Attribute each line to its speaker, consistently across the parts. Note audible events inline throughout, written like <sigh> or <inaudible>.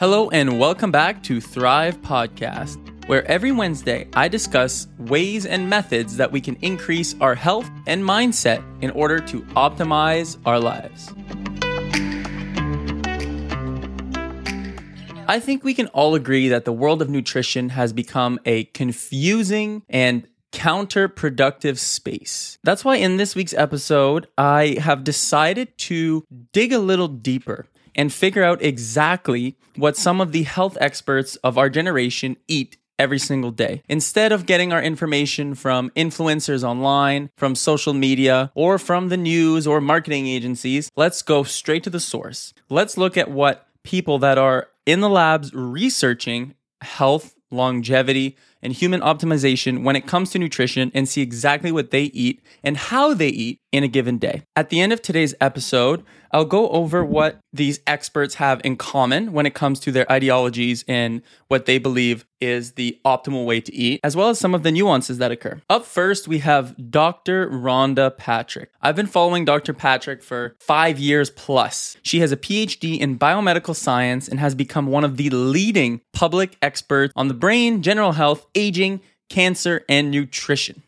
Speaker 1: Hello, and welcome back to Thrive Podcast, where every Wednesday I discuss ways and methods that we can increase our health and mindset in order to optimize our lives. I think we can all agree that the world of nutrition has become a confusing and counterproductive space. That's why in this week's episode, I have decided to dig a little deeper and figure out exactly what some of the health experts of our generation eat every single day. Instead of getting our information from influencers online, from social media, or from the news or marketing agencies, let's go straight to the source. Let's look at what people that are in the labs researching health, longevity, and human optimization when it comes to nutrition and see exactly what they eat and how they eat in a given day. At the end of today's episode, I'll go over what these experts have in common when it comes to their ideologies and what they believe is the optimal way to eat, as well as some of the nuances that occur. Up first, we have Dr. Rhonda Patrick. I've been following Dr. Patrick for five years plus. She has a PhD in biomedical science and has become one of the leading public experts on the brain, general health, aging, cancer, and nutrition.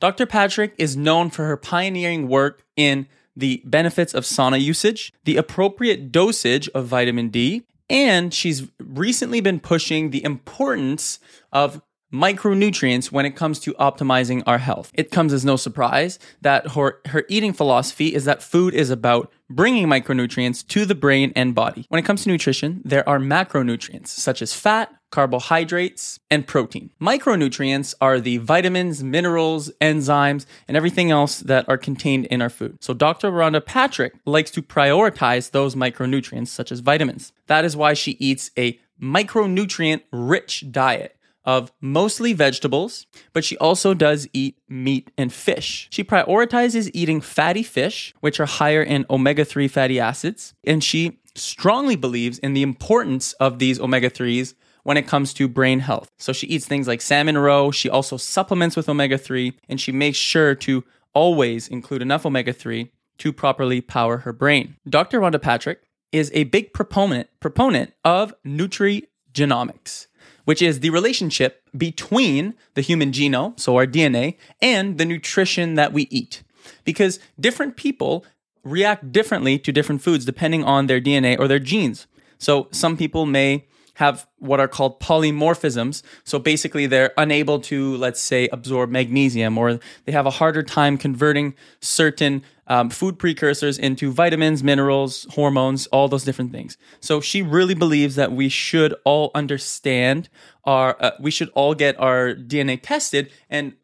Speaker 1: Dr. Patrick is known for her pioneering work in the benefits of sauna usage, the appropriate dosage of vitamin D, and she's recently been pushing the importance of micronutrients when it comes to optimizing our health. It comes as no surprise that her, her eating philosophy is that food is about bringing micronutrients to the brain and body. When it comes to nutrition, there are macronutrients such as fat, carbohydrates, and protein. Micronutrients are the vitamins, minerals, enzymes, and everything else that are contained in our food. So Dr. Rhonda Patrick likes to prioritize those micronutrients such as vitamins. That is why she eats a micronutrient rich diet of mostly vegetables, but she also does eat meat and fish. She prioritizes eating fatty fish, which are higher in omega 3 fatty acids, and she strongly believes in the importance of these omega 3s when it comes to brain health. So she eats things like salmon roe, she also supplements with omega 3, and she makes sure to always include enough omega 3 to properly power her brain. Dr. Rhonda Patrick is a big proponent proponent of nutrigenomics, which is the relationship between the human genome, so our DNA, and the nutrition that we eat. Because different people react differently to different foods depending on their DNA or their genes. So some people may have what are called polymorphisms. So basically, they're unable to, let's say, absorb magnesium, or they have a harder time converting certain um, food precursors into vitamins, minerals, hormones, all those different things. So she really believes that we should all understand our, uh, we should all get our DNA tested and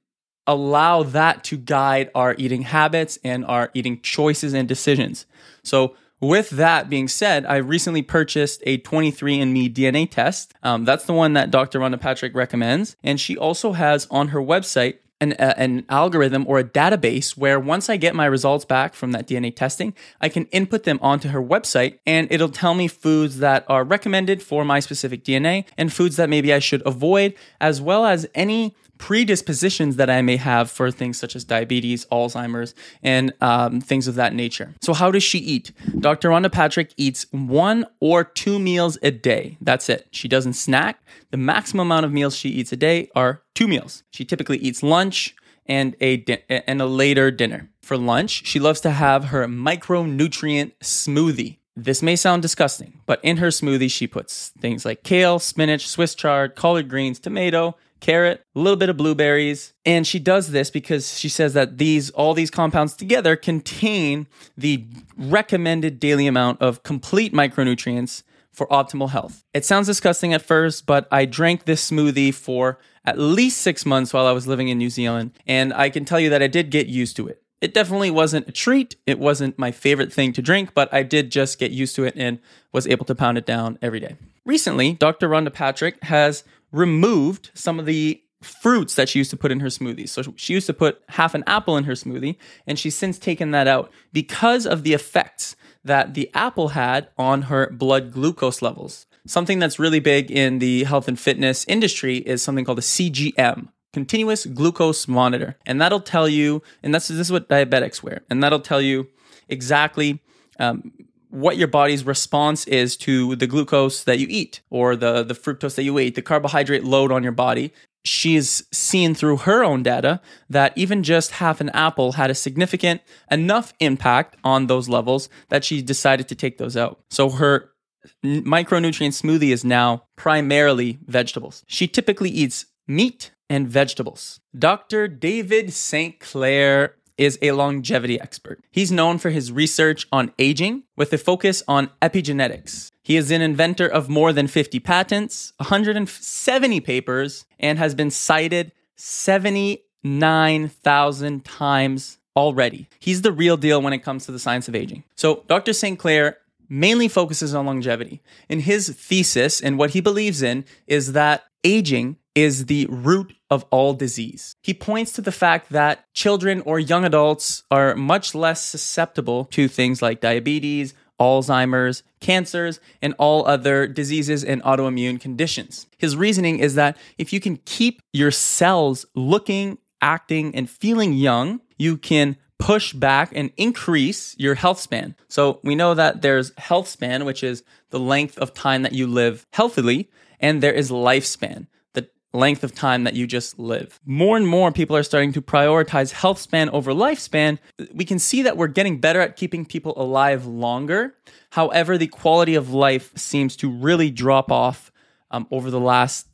Speaker 1: allow that to guide our eating habits and our eating choices and decisions. So with that being said, I recently purchased a 23andMe DNA test. Um, that's the one that Dr. Rhonda Patrick recommends. And she also has on her website an, an algorithm or a database where once I get my results back from that DNA testing, I can input them onto her website and it'll tell me foods that are recommended for my specific DNA and foods that maybe I should avoid, as well as any predispositions that I may have for things such as diabetes, Alzheimer's, and um, things of that nature. So, how does she eat? Dr. Rhonda Patrick eats one or two meals a day. That's it. She doesn't snack. The maximum amount of meals she eats a day are two meals. She typically eats lunch and a di- and a later dinner. For lunch, she loves to have her micronutrient smoothie. This may sound disgusting, but in her smoothie, she puts things like kale, spinach, Swiss chard, collard greens, tomato, carrot, a little bit of blueberries. And she does this because she says that these all these compounds together contain the recommended daily amount of complete micronutrients for optimal health. It sounds disgusting at first, but I drank this smoothie for at least 6 months while I was living in New Zealand, and I can tell you that I did get used to it. It definitely wasn't a treat. It wasn't my favorite thing to drink, but I did just get used to it and was able to pound it down every day. Recently, Dr. Rhonda Patrick has removed some of the fruits that she used to put in her smoothies. So she used to put half an apple in her smoothie, and she's since taken that out because of the effects that the apple had on her blood glucose levels. Something that's really big in the health and fitness industry is something called a CGM, continuous glucose monitor. And that'll tell you, and that's this is what diabetics wear, and that'll tell you exactly um, what your body's response is to the glucose that you eat or the, the fructose that you eat, the carbohydrate load on your body. She's seen through her own data that even just half an apple had a significant enough impact on those levels that she decided to take those out. So her micronutrient smoothie is now primarily vegetables. She typically eats meat and vegetables. Dr. David Sinclair is a longevity expert. He's known for his research on aging with a focus on epigenetics. He is an inventor of more than 50 patents, 170 papers, and has been cited 79,000 times already. He's the real deal when it comes to the science of aging. So, Dr. Sinclair mainly focuses on longevity. And his thesis and what he believes in is that aging is the root of all disease. He points to the fact that children or young adults are much less susceptible to things like diabetes, Alzheimer's, cancers, and all other diseases and autoimmune conditions. His reasoning is that if you can keep your cells looking, acting, and feeling young, you can push back and increase your health span. So we know that there's health span, which is the length of time that you live healthily, and there is lifespan, length of time that you just live. More and more people are starting to prioritize health span over lifespan. We can see that we're getting better at keeping people alive longer. However, the quality of life seems to really drop off um, over the last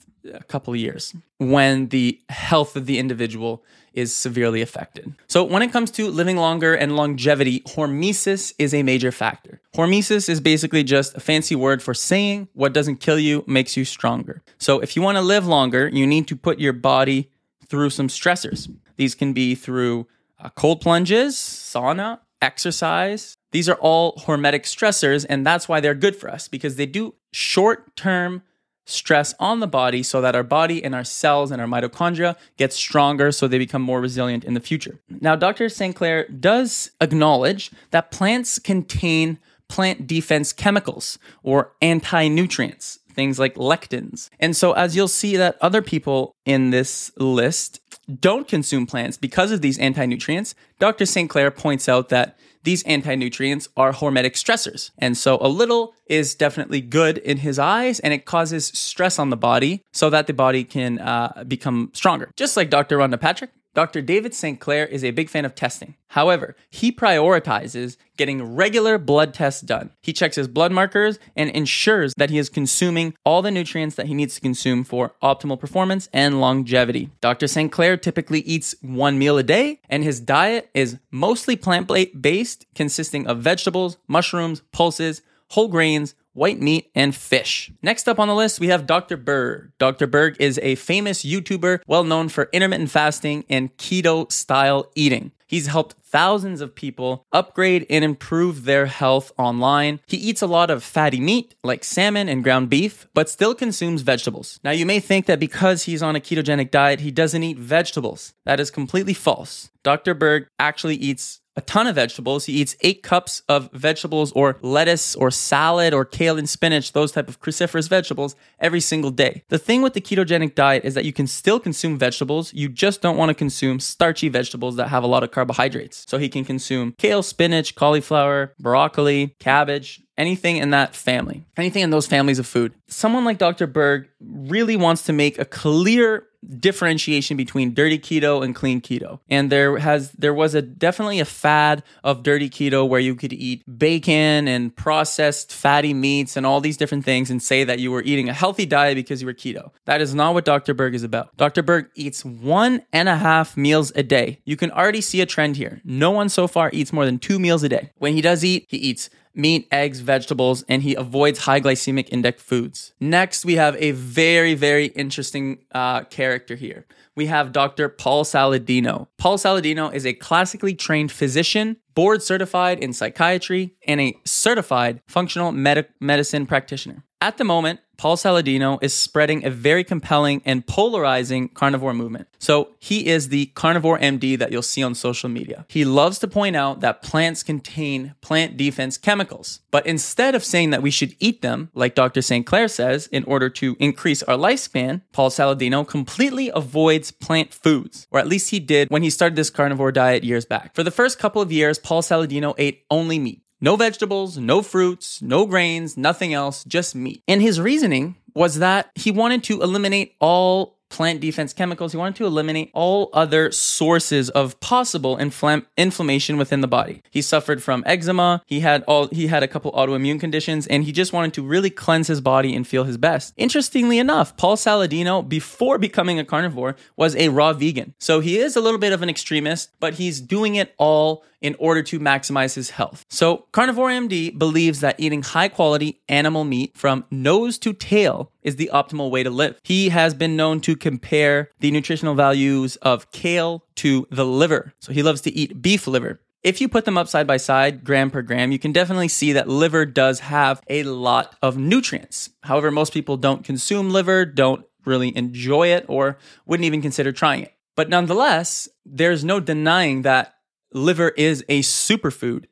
Speaker 1: couple of years when the health of the individual is severely affected. So, when it comes to living longer and longevity, hormesis is a major factor. Hormesis is basically just a fancy word for saying what doesn't kill you makes you stronger. So, if you want to live longer, you need to put your body through some stressors. These can be through uh, cold plunges, sauna, exercise. These are all hormetic stressors, and that's why they're good for us because they do short term stress on the body so that our body and our cells and our mitochondria get stronger so they become more resilient in the future. Now, Dr. Sinclair does acknowledge that plants contain plant defense chemicals or anti nutrients, things like lectins. And so, as you'll see, that other people in this list don't consume plants because of these anti nutrients, Dr. Sinclair points out that these anti nutrients are hormetic stressors. And so a little is definitely good in his eyes and it causes stress on the body so that the body can uh, become stronger. Just like Dr. Rhonda Patrick, Dr. David Sinclair is a big fan of testing. However, he prioritizes getting regular blood tests done. He checks his blood markers and ensures that he is consuming all the nutrients that he needs to consume for optimal performance and longevity. Dr. Sinclair typically eats one meal a day, and his diet is mostly plant based, consisting of vegetables, mushrooms, pulses, whole grains, white meat, and fish. Next up on the list, we have Dr. Berg. Dr. Berg is a famous YouTuber well known for intermittent fasting and keto style eating. He's helped thousands of people upgrade and improve their health online. He eats a lot of fatty meat like salmon and ground beef, but still consumes vegetables. Now, you may think that because he's on a ketogenic diet, he doesn't eat vegetables. That is completely false. Dr. Berg actually eats a ton of vegetables. He eats eight cups of vegetables or lettuce or salad or kale and spinach, those type of cruciferous vegetables every single day. The thing with the ketogenic diet is that you can still consume vegetables. You just don't want to consume starchy vegetables that have a lot of carbohydrates. So he can consume kale, spinach, cauliflower, broccoli, cabbage, anything in that family, anything in those families of food. Someone like Dr. Berg really wants to make a clear differentiation between dirty keto and clean keto. And there has there was a definitely a fad of dirty keto where you could eat bacon and processed fatty meats and all these different things and say that you were eating a healthy diet because you were keto. That is not what Dr. Berg is about. Dr. Berg eats one and a half meals a day. You can already see a trend here. No one so far eats more than two meals a day. When he does eat, he eats meat, eggs, vegetables, and he avoids high glycemic index foods. Next, we have a very, very interesting uh, character here. We have Dr. Paul Saladino. Paul Saladino is a classically trained physician, board certified in psychiatry, and a certified functional med- medicine practitioner. At the moment, Paul Saladino is spreading a very compelling and polarizing carnivore movement. So he is the carnivore MD that you'll see on social media. He loves to point out that plants contain plant defense chemicals. But instead of saying that we should eat them, like Dr. Sinclair says, in order to increase our lifespan, Paul Saladino completely avoids plant foods, or at least he did when he started this carnivore diet years back. For the first couple of years, Paul Saladino ate only meat No vegetables, no fruits, no grains, nothing else, just meat. And his reasoning was that he wanted to eliminate all plant defense chemicals. He wanted to eliminate all other sources of possible infl- inflammation within the body. He suffered from eczema. He had all he had a couple autoimmune conditions, and he just wanted to really cleanse his body and feel his best. Interestingly enough, Paul Saladino, before becoming a carnivore, was a raw vegan. So he is a little bit of an extremist, but he's doing it all in order to maximize his health. So, Carnivore MD believes that eating high quality animal meat from nose to tail is the optimal way to live. He has been known to compare the nutritional values of kale to the liver. So, he loves to eat beef liver. If you put them up side by side, gram per gram, you can definitely see that liver does have a lot of nutrients. However, most people don't consume liver, don't really enjoy it, or wouldn't even consider trying it. But nonetheless, there's no denying that liver is a superfood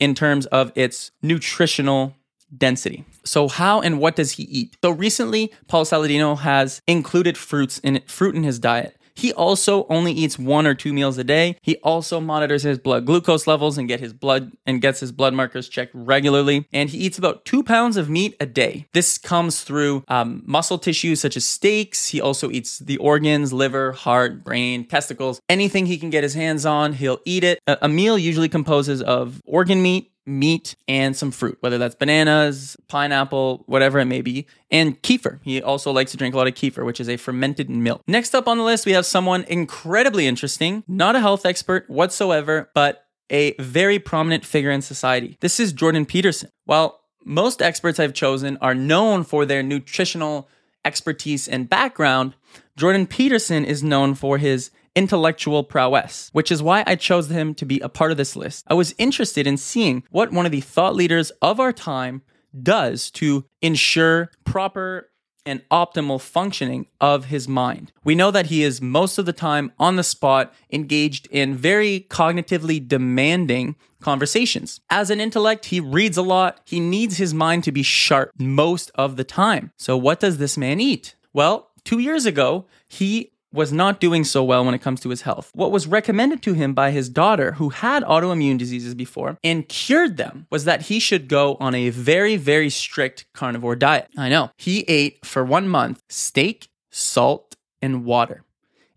Speaker 1: in terms of its nutritional density. So how and what does he eat? So recently, Paul Saladino has included fruits in fruit in his diet. He also only eats one or two meals a day. He also monitors his blood glucose levels and get his blood and gets his blood markers checked regularly. And he eats about two pounds of meat a day. This comes through um, muscle tissues such as steaks. He also eats the organs, liver, heart, brain, testicles, anything he can get his hands on. He'll eat it. A, a meal usually composes of organ meat, meat, and some fruit, whether that's bananas, pineapple, whatever it may be, and kefir. He also likes to drink a lot of kefir, which is a fermented milk. Next up on the list, we have someone incredibly interesting, not a health expert whatsoever, but a very prominent figure in society. This is Jordan Peterson. While most experts I've chosen are known for their nutritional expertise and background, Jordan Peterson is known for his intellectual prowess, which is why I chose him to be a part of this list. I was interested in seeing what one of the thought leaders of our time does to ensure proper and optimal functioning of his mind. We know that he is most of the time on the spot, engaged in very cognitively demanding conversations. As an intellect, he reads a lot. He needs his mind to be sharp most of the time. So, what does this man eat? Well, two years ago, he was not doing so well when it comes to his health. What was recommended to him by his daughter, who had autoimmune diseases before and cured them, was that he should go on a very, very strict carnivore diet. I know. He ate for one month steak, salt, and water.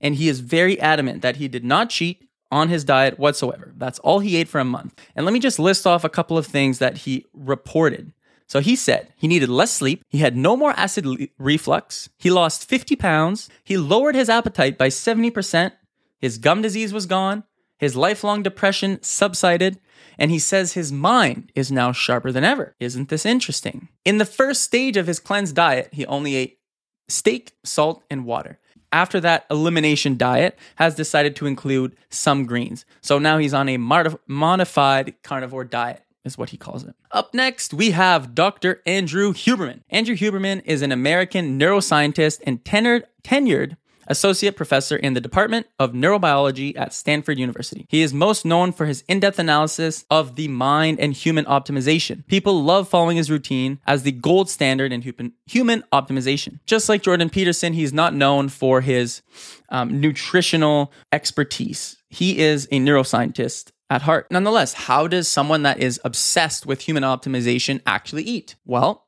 Speaker 1: And he is very adamant that he did not cheat on his diet whatsoever. That's all he ate for a month. And let me just list off a couple of things that he reported so he said he needed less sleep, he had no more acid le- reflux, he lost 50 pounds, he lowered his appetite by 70%, his gum disease was gone, his lifelong depression subsided, and he says his mind is now sharper than ever. Isn't this interesting? In the first stage of his cleanse diet, he only ate steak, salt, and water. After that, elimination diet has decided to include some greens. So now he's on a modified carnivore diet is what he calls it. Up next, we have Dr. Andrew Huberman. Andrew Huberman is an American neuroscientist and tenured, tenured associate professor in the Department of Neurobiology at Stanford University. He is most known for his in depth analysis of the mind and human optimization. People love following his routine as the gold standard in human optimization. Just like Jordan Peterson, he's not known for his um, nutritional expertise. He is a neuroscientist at heart. Nonetheless, how does someone that is obsessed with human optimization actually eat? Well,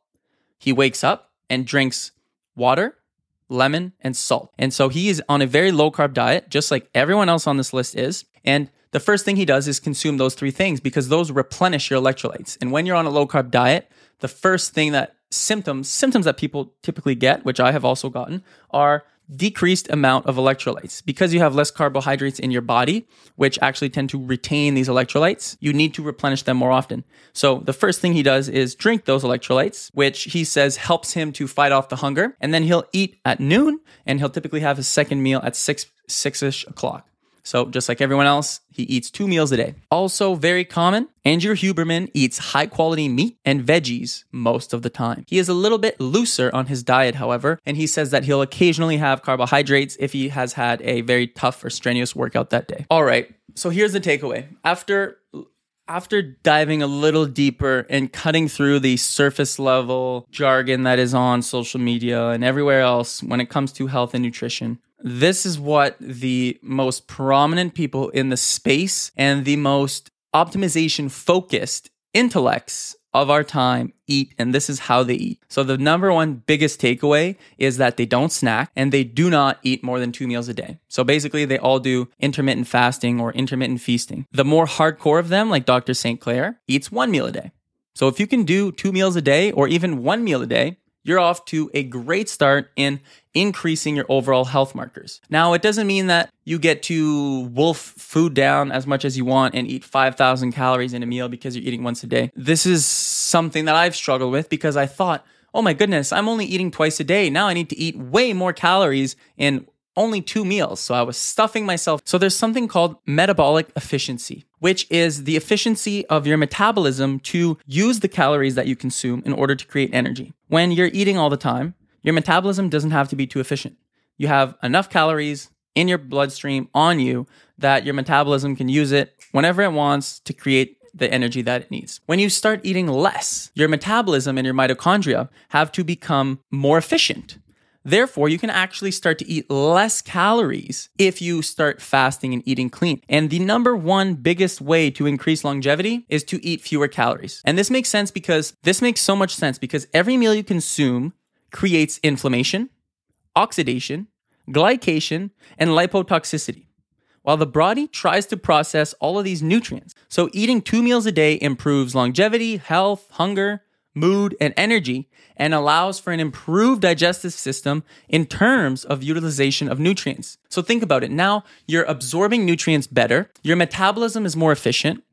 Speaker 1: he wakes up and drinks water, lemon, and salt. And so he is on a very low carb diet, just like everyone else on this list is. And the first thing he does is consume those three things because those replenish your electrolytes. And when you're on a low carb diet, the first thing that symptoms, symptoms that people typically get, which I have also gotten, are decreased amount of electrolytes. Because you have less carbohydrates in your body, which actually tend to retain these electrolytes, you need to replenish them more often. So the first thing he does is drink those electrolytes, which he says helps him to fight off the hunger. And then he'll eat at noon and he'll typically have his second meal at six, six-ish o'clock. So, just like everyone else, he eats two meals a day. Also, very common, Andrew Huberman eats high quality meat and veggies most of the time. He is a little bit looser on his diet, however, and he says that he'll occasionally have carbohydrates if he has had a very tough or strenuous workout that day. All right, so here's the takeaway. After after diving a little deeper and cutting through the surface level jargon that is on social media and everywhere else when it comes to health and nutrition, this is what the most prominent people in the space and the most optimization focused intellects of our time eat, and this is how they eat. So, the number one biggest takeaway is that they don't snack and they do not eat more than two meals a day. So, basically, they all do intermittent fasting or intermittent feasting. The more hardcore of them, like Dr. Sinclair, eats one meal a day. So, if you can do two meals a day or even one meal a day, you're off to a great start in increasing your overall health markers. Now, it doesn't mean that you get to wolf food down as much as you want and eat 5,000 calories in a meal because you're eating once a day. This is something that I've struggled with because I thought, oh my goodness, I'm only eating twice a day. Now I need to eat way more calories in only two meals. So I was stuffing myself. So there's something called metabolic efficiency, which is the efficiency of your metabolism to use the calories that you consume in order to create energy. When you're eating all the time, your metabolism doesn't have to be too efficient. You have enough calories in your bloodstream on you that your metabolism can use it whenever it wants to create the energy that it needs. When you start eating less, your metabolism and your mitochondria have to become more efficient. Therefore, you can actually start to eat less calories if you start fasting and eating clean. And the number one biggest way to increase longevity is to eat fewer calories. And this makes sense because this makes so much sense because every meal you consume creates inflammation, oxidation, glycation, and lipotoxicity. While the body tries to process all of these nutrients. So, eating two meals a day improves longevity, health, hunger, mood, and energy, and allows for an improved digestive system in terms of utilization of nutrients. So think about it. Now you're absorbing nutrients better, your metabolism is more efficient,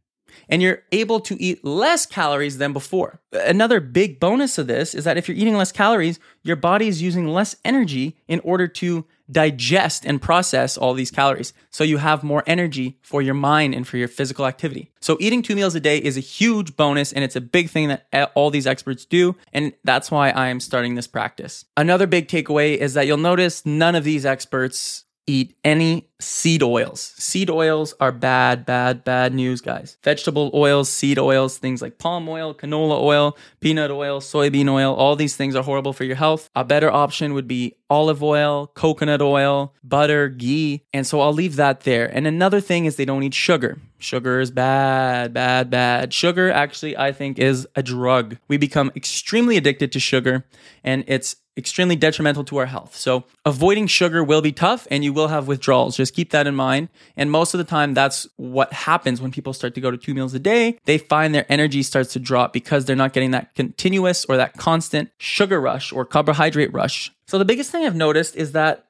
Speaker 1: and you're able to eat less calories than before. Another big bonus of this is that if you're eating less calories, your body is using less energy in order to digest and process all these calories. So you have more energy for your mind and for your physical activity. So eating two meals a day is a huge bonus and it's a big thing that all these experts do. And that's why I am starting this practice. Another big takeaway is that you'll notice none of these experts eat any seed oils. Seed oils are bad, bad, bad news, guys. Vegetable oils, seed oils, things like palm oil, canola oil, peanut oil, soybean oil, all these things are horrible for your health. A better option would be olive oil, coconut oil, butter, ghee. And so I'll leave that there. And another thing is they don't eat sugar. Sugar is bad, bad, bad. Sugar actually, I think, is a drug. We become extremely addicted to sugar, and it's extremely detrimental to our health. So, avoiding sugar will be tough and you will have withdrawals. Just keep that in mind. And most of the time, that's what happens when people start to go to two meals a day. They find their energy starts to drop because they're not getting that continuous or that constant sugar rush or carbohydrate rush. So, the biggest thing I've noticed is that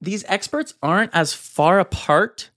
Speaker 1: these experts aren't as far apart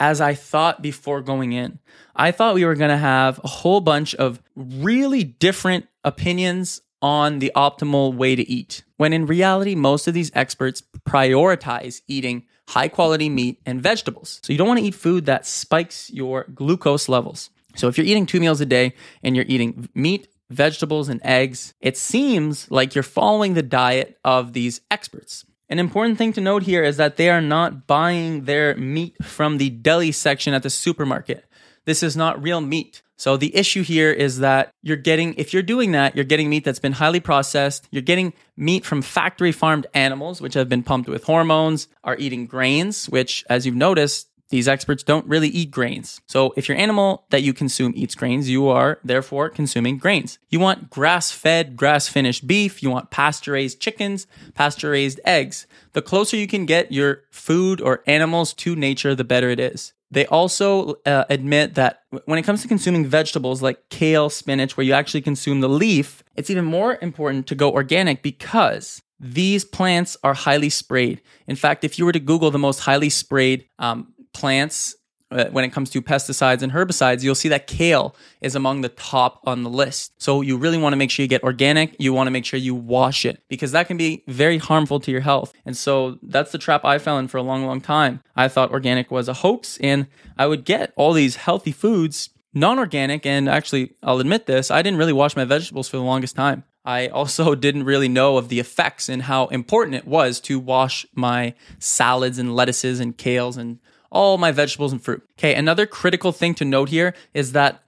Speaker 1: as I thought before going in. I thought we were going to have a whole bunch of really different opinions on the optimal way to eat, when in reality, most of these experts prioritize eating high quality meat and vegetables. So you don't want to eat food that spikes your glucose levels. So if you're eating two meals a day and you're eating meat, vegetables, and eggs, it seems like you're following the diet of these experts. An important thing to note here is that they are not buying their meat from the deli section at the supermarket. This is not real meat. So the issue here is that you're getting, if you're doing that, you're getting meat that's been highly processed. You're getting meat from factory farmed animals, which have been pumped with hormones, are eating grains, which, as you've noticed, these experts don't really eat grains. So if your animal that you consume eats grains, you are therefore consuming grains. You want grass fed, grass finished beef. You want pasture raised chickens, pasture raised eggs. The closer you can get your food or animals to nature, the better it is. They also uh, admit that when it comes to consuming vegetables like kale, spinach, where you actually consume the leaf, it's even more important to go organic because these plants are highly sprayed. In fact, if you were to Google the most highly sprayed um, plants Uh, when it comes to pesticides and herbicides, you'll see that kale is among the top on the list. So you really want to make sure you get organic. You want to make sure you wash it because that can be very harmful to your health. And so that's the trap I fell in for a long, long time. I thought organic was a hoax and I would get all these healthy foods non organic. And actually, I'll admit this, I didn't really wash my vegetables for the longest time. I also <laughs> didn't really know of the effects and how important it was to wash my salads and lettuces and kales and all my vegetables and fruit. Okay, another critical thing to note here is that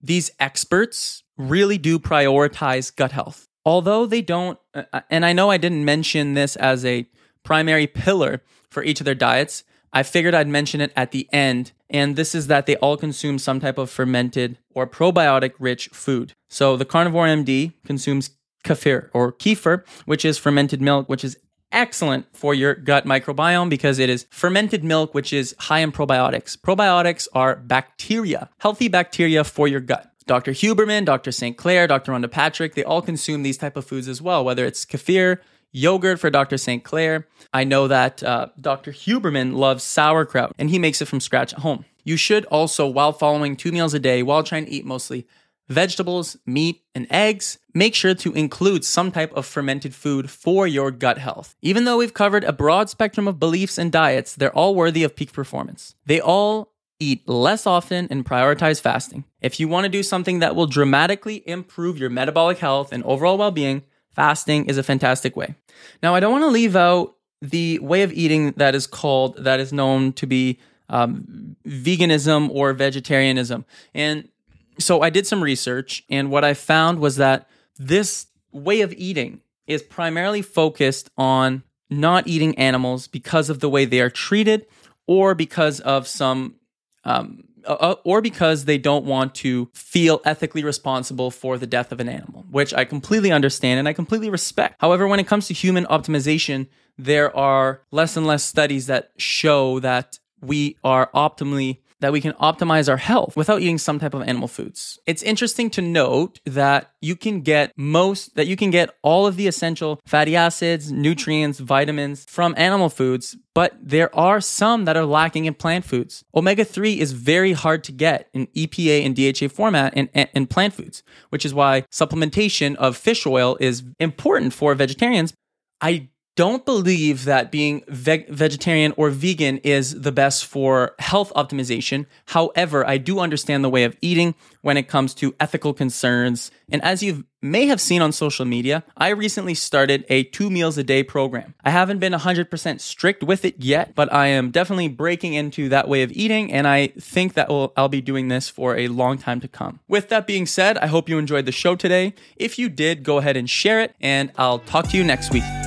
Speaker 1: these experts really do prioritize gut health. Although they don't, uh, uh, and I know I didn't mention this as a primary pillar for each of their diets, I figured I'd mention it at the end And this is that they all consume some type of fermented or probiotic rich food. So the carnivore MD consumes kefir or kefir, which is fermented milk, which is excellent for your gut microbiome because it is fermented milk, which is high in probiotics. Probiotics are bacteria, healthy bacteria for your gut. Dr. Huberman, Dr. Sinclair, Dr. Rhonda Patrick, they all consume these type of foods as well, whether it's kefir, yogurt for Dr. Sinclair. I know that uh, Dr. Huberman loves sauerkraut and he makes it from scratch at home. You should also, while following two meals a day, while trying to eat mostly vegetables, meat, and eggs, make sure to include some type of fermented food for your gut health. Even though we've covered a broad spectrum of beliefs and diets, they're all worthy of peak performance. They all eat less often and prioritize fasting. If you want to do something that will dramatically improve your metabolic health and overall well being, fasting is a fantastic way. Now, I don't want to leave out the way of eating that is called, that is known to be um, veganism or vegetarianism. And so I did some research, and what I found was that this way of eating is primarily focused on not eating animals because of the way they are treated or because of some um, uh, uh, or because they don't want to feel ethically responsible for the death of an animal, which I completely understand and I completely respect. However, when it comes to human optimization, there are less and less studies that show that we are optimally that we can optimize our health without eating some type of animal foods. It's interesting to note that you can get most, that you can get all of the essential fatty acids, nutrients, vitamins from animal foods, but there are some that are lacking in plant foods. Omega 3 is very hard to get in EPA and DHA format in, in plant foods, which is why supplementation of fish oil is important for vegetarians. I don't believe that being veg- vegetarian or vegan is the best for health optimization. However, I do understand the way of eating when it comes to ethical concerns. And as you may have seen on social media, I recently started a two meals a day program. I haven't been 100% strict with it yet, but I am definitely breaking into that way of eating. And I think that will, I'll be doing this for a long time to come. With that being said, I hope you enjoyed the show today. If you did, go ahead and share it, and I'll talk to you next week.